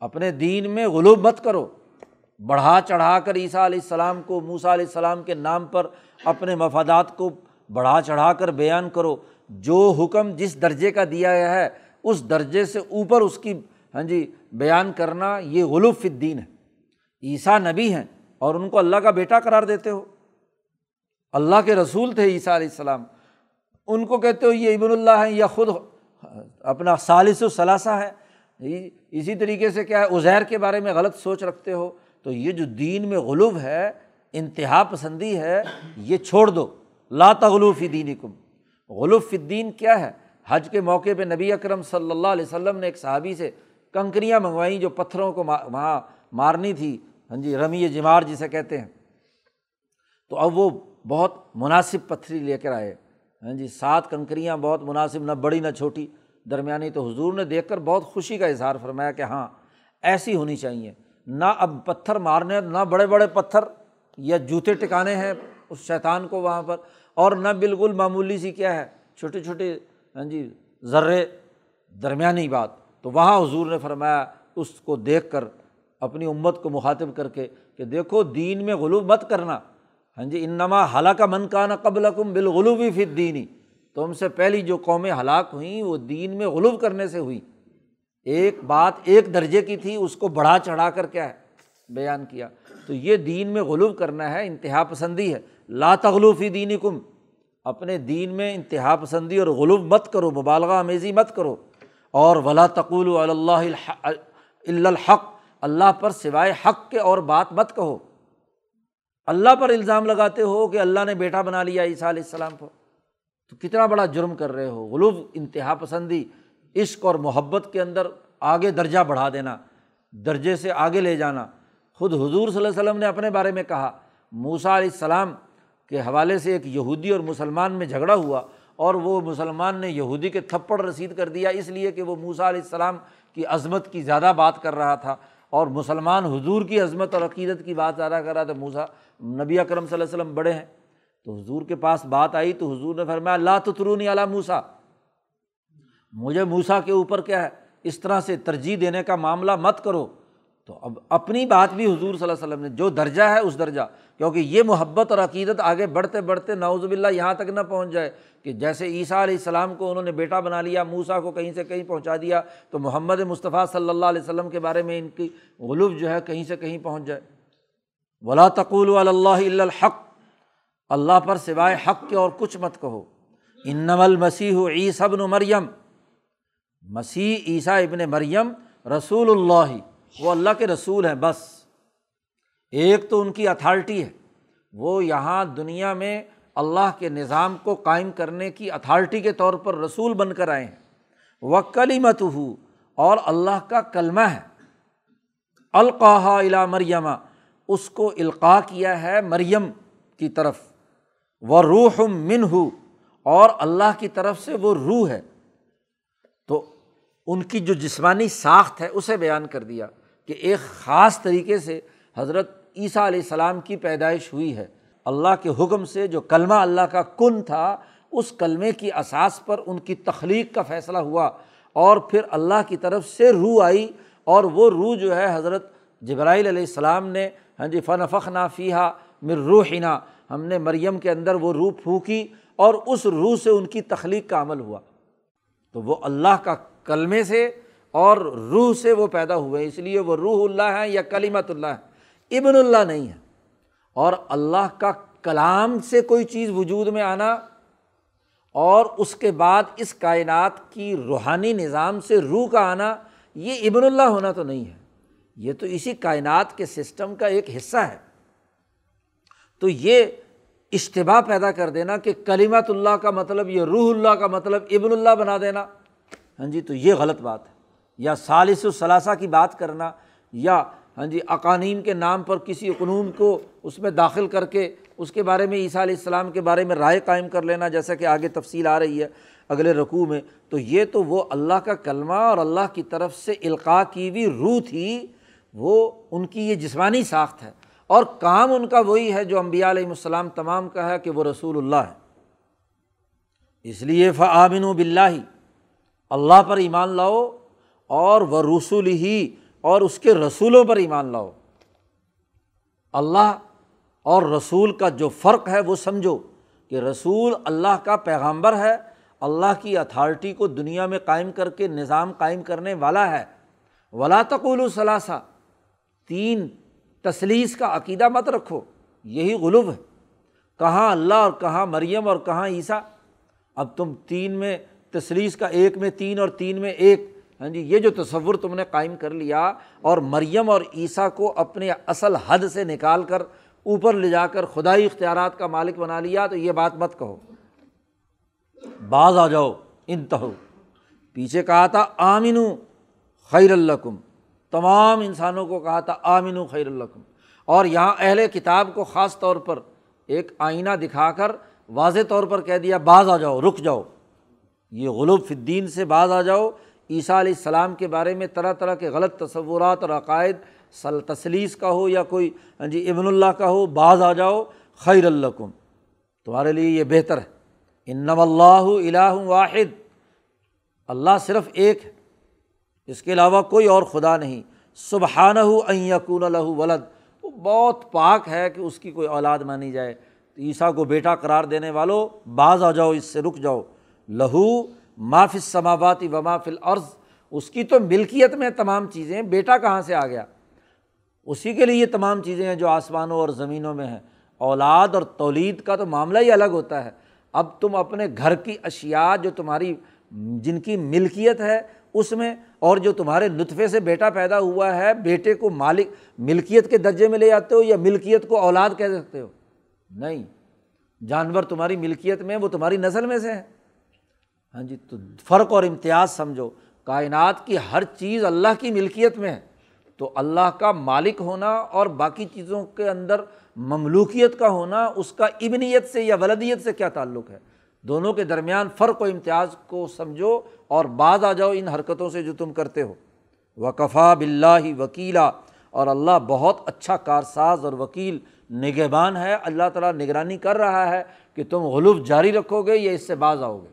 اپنے دین میں غلوب مت کرو۔ بڑھا چڑھا کر عیسیٰ علیہ السلام کو موسا علیہ السلام کے نام پر اپنے مفادات کو بڑھا چڑھا کر بیان کرو۔ جو حکم جس درجے کا دیا گیا ہے، اس درجے سے اوپر اس کی ہاں جی بیان کرنا یہ غلوف الدین ہے۔ عیسیٰ نبی ہیں اور ان کو اللہ کا بیٹا قرار دیتے ہو۔ اللہ کے رسول تھے عیسیٰ علیہ السلام۔ ان کو کہتے ہو، یہ ابن اللہ ہیں یا خود اپنا سالس و ثلاثہ ہے اسی طریقے سے کیا ہے ازیر کے بارے میں غلط سوچ رکھتے ہو۔ تو یہ جو دین میں غلوب ہے، انتہا پسندی ہے، یہ چھوڑ دو۔ لا تغلوفی دین کم غلوف الدین کیا ہے؟ حج کے موقع پہ نبی اکرم صلی اللہ علیہ وسلم نے ایک صحابی سے کنکریاں منگوائیں جو پتھروں کو وہاں مارنی تھی۔ ہاں جی رمی جمار جسے کہتے ہیں۔ تو اب وہ بہت مناسب پتھری لے کر آئے۔ ہاں جی سات کنکریاں بہت مناسب، نہ بڑی نہ چھوٹی۔ درمیانی تو حضور نے دیکھ کر بہت خوشی کا اظہار فرمایا کہ ہاں ایسی ہونی چاہیے۔ نہ اب پتھر مارنے، نہ بڑے بڑے پتھر یا جوتے ٹکانے ہیں اس شیطان کو وہاں پر، اور نہ بالکل معمولی سی کیا ہے، چھوٹے چھوٹے ہاں جی ذرے، درمیانی بات۔ تو وہاں حضور نے فرمایا، اس کو دیکھ کر، اپنی امت کو مخاطب کر کے کہ دیکھو، دین میں غلوب مت کرنا۔ ہاں جی انما حالانکہ من کا نا قبل کم بالغلوبی فت دینی تو سے پہلی جو قومیں ہلاک ہوئیں، وہ دین میں غلوب کرنے سے ہوئی ایک بات ایک درجے کی تھی، اس کو بڑھا چڑھا کر کیا ہے؟ بیان کیا۔ تو یہ دین میں غلوب کرنا ہے، انتہا پسندی ہے۔ لا تغلوفی دینی کم اپنے دین میں انتہا پسندی اور غلوب مت کرو، مبالغہ امیزی مت کرو۔ اور ولا تقول اللہ الحق۔ اللہ پر سوائے حق کے اور بات مت کہو۔ اللہ پر الزام لگاتے ہو کہ اللہ نے بیٹا بنا لیا عیسیٰ علیہ السلام کو۔ تو کتنا بڑا جرم کر رہے ہو؟ غلوب، انتہا پسندی۔ عشق اور محبت کے اندر آگے درجہ بڑھا دینا، درجے سے آگے لے جانا۔ خود حضور صلی اللہ علیہ وسلم نے اپنے بارے میں کہا موسا علیہ السلام کے حوالے سے ایک یہودی اور مسلمان میں جھگڑا ہوا اور وہ مسلمان نے یہودی کے تھپڑ رسید کر دیا، اس لیے کہ وہ موسا علیہ السلام کی عظمت کی زیادہ بات کر رہا تھا اور مسلمان حضور کی عظمت اور عقیدت کی بات زیادہ کر رہا تھا۔ موسا نبی اکرم صلی اللہ علیہ وسلم بڑے ہیں۔ تو حضور کے پاس بات آئی تو حضور نے فرمایا اللہ ترونی اعلیٰ موسا مجھے موسا کے اوپر کیا ہے؟ اس طرح سے ترجیح دینے کا معاملہ مت کرو۔ تو اب اپنی بات بھی حضور صلی اللہ علیہ وسلم نے، جو درجہ ہے اس درجہ، کیونکہ یہ محبت اور عقیدت آگے بڑھتے بڑھتے نوز باللہ یہاں تک نہ پہنچ جائے کہ جیسے عیسیٰ علیہ السلام کو انہوں نے بیٹا بنا لیا موسا کو کہیں سے کہیں پہنچا دیا، تو محمد مصطفیٰ صلی اللہ علیہ وسلم کے بارے میں ان کی غلوف جو ہے کہیں سے کہیں پہنچ جائے۔ ولا تقول اللہ الحق۔ اللہ پر سوائے حق کے اور کچھ مت کہو۔ ان المسیح عیسی ابن مریم مسیح عیسیٰ ابن مریم رسول اللہ وہ اللہ کے رسول ہیں، بس۔ ایک تو ان کی اتھارٹی ہے۔ وہ یہاں دنیا میں اللہ کے نظام کو قائم کرنے کی اتھارٹی کے طور پر رسول بن کر آئے ہیں۔ وہ کلی مت ہو اور اللہ کا کلمہ ہے۔ القاحا الا مریم اس کو القاع کیا ہے مریم کی طرف۔ وہ روح من ہو اور اللہ کی طرف سے وہ روح ہے۔ ان کی جو جسمانی ساخت ہے، اسے بیان کر دیا کہ ایک خاص طریقے سے حضرت عیسیٰ علیہ السلام کی پیدائش ہوئی ہے۔ اللہ کے حکم سے جو کلمہ اللہ کا کن تھا، اس کلمے کی اساس پر ان کی تخلیق کا فیصلہ ہوا اور پھر اللہ کی طرف سے روح آئی اور وہ روح جو ہے حضرت جبرائیل علیہ السلام نے ہاں جی فن فخ فیحہ مر روحنا۔ ہم نے مریم کے اندر وہ روح پھونکی اور اس روح سے ان کی تخلیق کا عمل ہوا۔ تو وہ اللہ کا کلمے سے اور روح سے وہ پیدا ہوئے، اس لیے وہ روح اللہ ہے یا کلیمت اللہ ہے۔ ابن اللہ نہیں ہے۔ اور اللہ کا کلام سے کوئی چیز وجود میں آنا اور اس کے بعد اس کائنات کی روحانی نظام سے روح کا آنا، یہ ابن اللہ ہونا تو نہیں ہے۔ یہ تو اسی کائنات کے سسٹم کا ایک حصہ ہے۔ تو یہ اشتباہ پیدا کر دینا کہ کلیمت اللہ کا مطلب یہ روح اللہ کا مطلب ابن اللہ بنا دینا۔ ہاں جی تو یہ غلط بات ہے۔ یا سالس و ثلاثہ کی بات کرنا یا ہاں جی اقانین کے نام پر کسی قنون کو اس میں داخل کر کے اس کے بارے میں عیسیٰ علیہ السلام کے بارے میں رائے قائم کر لینا، جیسا کہ آگے تفصیل آ رہی ہے اگلے رقوع میں۔ تو یہ تو وہ اللہ کا کلمہ اور اللہ کی طرف سے القاع کی ہوئی روح تھی، وہ ان کی یہ جسمانی ساخت ہے۔ اور کام ان کا وہی ہے جو امبیا علیہم السلام تمام کا ہے کہ وہ رسول اللہ ہے اس لیے فعامن و بلّہ اللہ پر ایمان لاؤ اور وہ رسول ہی اور اس کے رسولوں پر ایمان لاؤ۔ اللہ اور رسول کا جو فرق ہے وہ سمجھو کہ رسول اللہ کا پیغامبر ہے، اللہ کی اتھارٹی کو دنیا میں قائم کر کے، نظام قائم کرنے والا ہے۔ ولا تقول و ثلاثہ تین تصلیس کا عقیدہ مت رکھو، یہی غلب ہے۔ کہاں اللہ اور کہاں مریم اور کہاں عیسیٰ؟ اب تم تین میں تصلیس کا ایک میں تین اور تین میں ایک۔ ہاں جی یہ جو تصور تم نے قائم کر لیا اور مریم اور عیسیٰ کو اپنے اصل حد سے نکال کر اوپر لے جا کر خدائی اختیارات کا مالک بنا لیا، تو یہ بات مت کہو۔ بعض آ جاؤ، انتہو۔ پیچھے کہا تھا آمین خیر الکم تمام انسانوں کو کہا تھا آمین خیر الکم اور یہاں اہل کتاب کو خاص طور پر ایک آئینہ دکھا کر واضح طور پر کہہ دیا بعض آ جاؤ، رک جاؤ۔ یہ غلوب فدین سے بعض آ جاؤ۔ عیسیٰ علیہ السلام کے بارے میں طرح طرح کے غلط تصورات اور عقائد، سل تسلیس کا ہو یا کوئی ہاں جی ابن اللہ کا ہو بعض آ جاؤ، خیر اللہ تمہارے لیے یہ بہتر ہے۔ انم اللہ الہ واحد۔ اللہ صرف ایک ہے۔ اس کے علاوہ کوئی اور خدا نہیں۔ سبحانہ یقون الہ ولد۔ وہ بہت پاک ہے کہ اس کی کوئی اولاد مانی جائے۔ تو عیسیٰ کو بیٹا قرار دینے والوں بعض آ جاؤ، اس سے رک جاؤ۔ لہو مافِ سماواتی و مافل عرض اس کی تو ملکیت میں تمام چیزیں، بیٹا کہاں سے آ گیا؟ اسی کے لیے یہ تمام چیزیں ہیں جو آسمانوں اور زمینوں میں ہیں۔ اولاد اور تولید کا تو معاملہ ہی الگ ہوتا ہے۔ اب تم اپنے گھر کی اشیا جو تمہاری، جن کی ملکیت ہے اس میں اور جو تمہارے لطفے سے بیٹا پیدا ہوا ہے، بیٹے کو مالک، ملکیت کے درجے میں لے آتے ہو یا ملکیت کو اولاد کہہ سکتے ہو؟ نہیں۔ جانور تمہاری ملکیت میں، وہ تمہاری نسل میں سے ہے ہاں جی تو فرق اور امتیاز سمجھو۔ کائنات کی ہر چیز اللہ کی ملکیت میں ہے۔ تو اللہ کا مالک ہونا اور باقی چیزوں کے اندر مملوکیت کا ہونا، اس کا ابنیت سے یا ولدیت سے کیا تعلق ہے؟ دونوں کے درمیان فرق و امتیاز کو سمجھو اور بعض آ جاؤ ان حرکتوں سے جو تم کرتے ہو۔ وقفا بلّہ وکیلا اور اللہ بہت اچھا کارساز اور وکیل نگہبان ہے۔ اللہ تعالیٰ نگرانی کر رہا ہے کہ تم غلوف جاری رکھو گے یا اس سے باز آؤ گے۔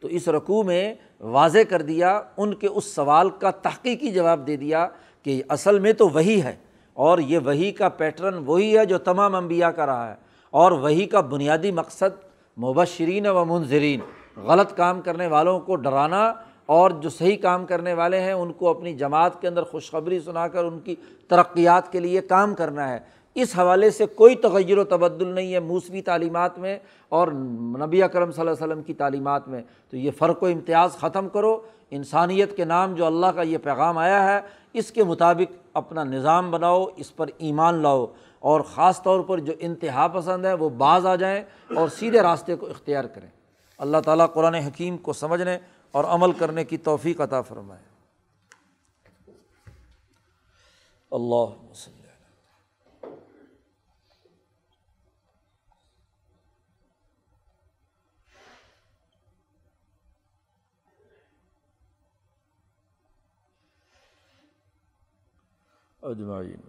تو اس رقوع میں واضح کر دیا، ان کے اس سوال کا تحقیقی جواب دے دیا کہ اصل میں تو وہی ہے اور یہ وہی کا پیٹرن وہی ہے جو تمام انبیاء کا رہا ہے اور وہی کا بنیادی مقصد مبشرین و منظرین غلط کام کرنے والوں کو ڈرانا اور جو صحیح کام کرنے والے ہیں، ان کو اپنی جماعت کے اندر خوشخبری سنا کر ان کی ترقیات کے لیے کام کرنا ہے۔ اس حوالے سے کوئی تغیر و تبدل نہیں ہے موسوی تعلیمات میں اور نبی اکرم صلی اللہ علیہ وسلم کی تعلیمات میں۔ تو یہ فرق و امتیاز ختم کرو۔ انسانیت کے نام جو اللہ کا یہ پیغام آیا ہے، اس کے مطابق اپنا نظام بناؤ، اس پر ایمان لاؤ۔ اور خاص طور پر جو انتہا پسند ہیں وہ بعض آ جائیں اور سیدھے راستے کو اختیار کریں۔ اللہ تعالیٰ قرآن حکیم کو سمجھنے اور عمل کرنے کی توفیق عطا فرمائے۔ اللہ وسلم اجمعین۔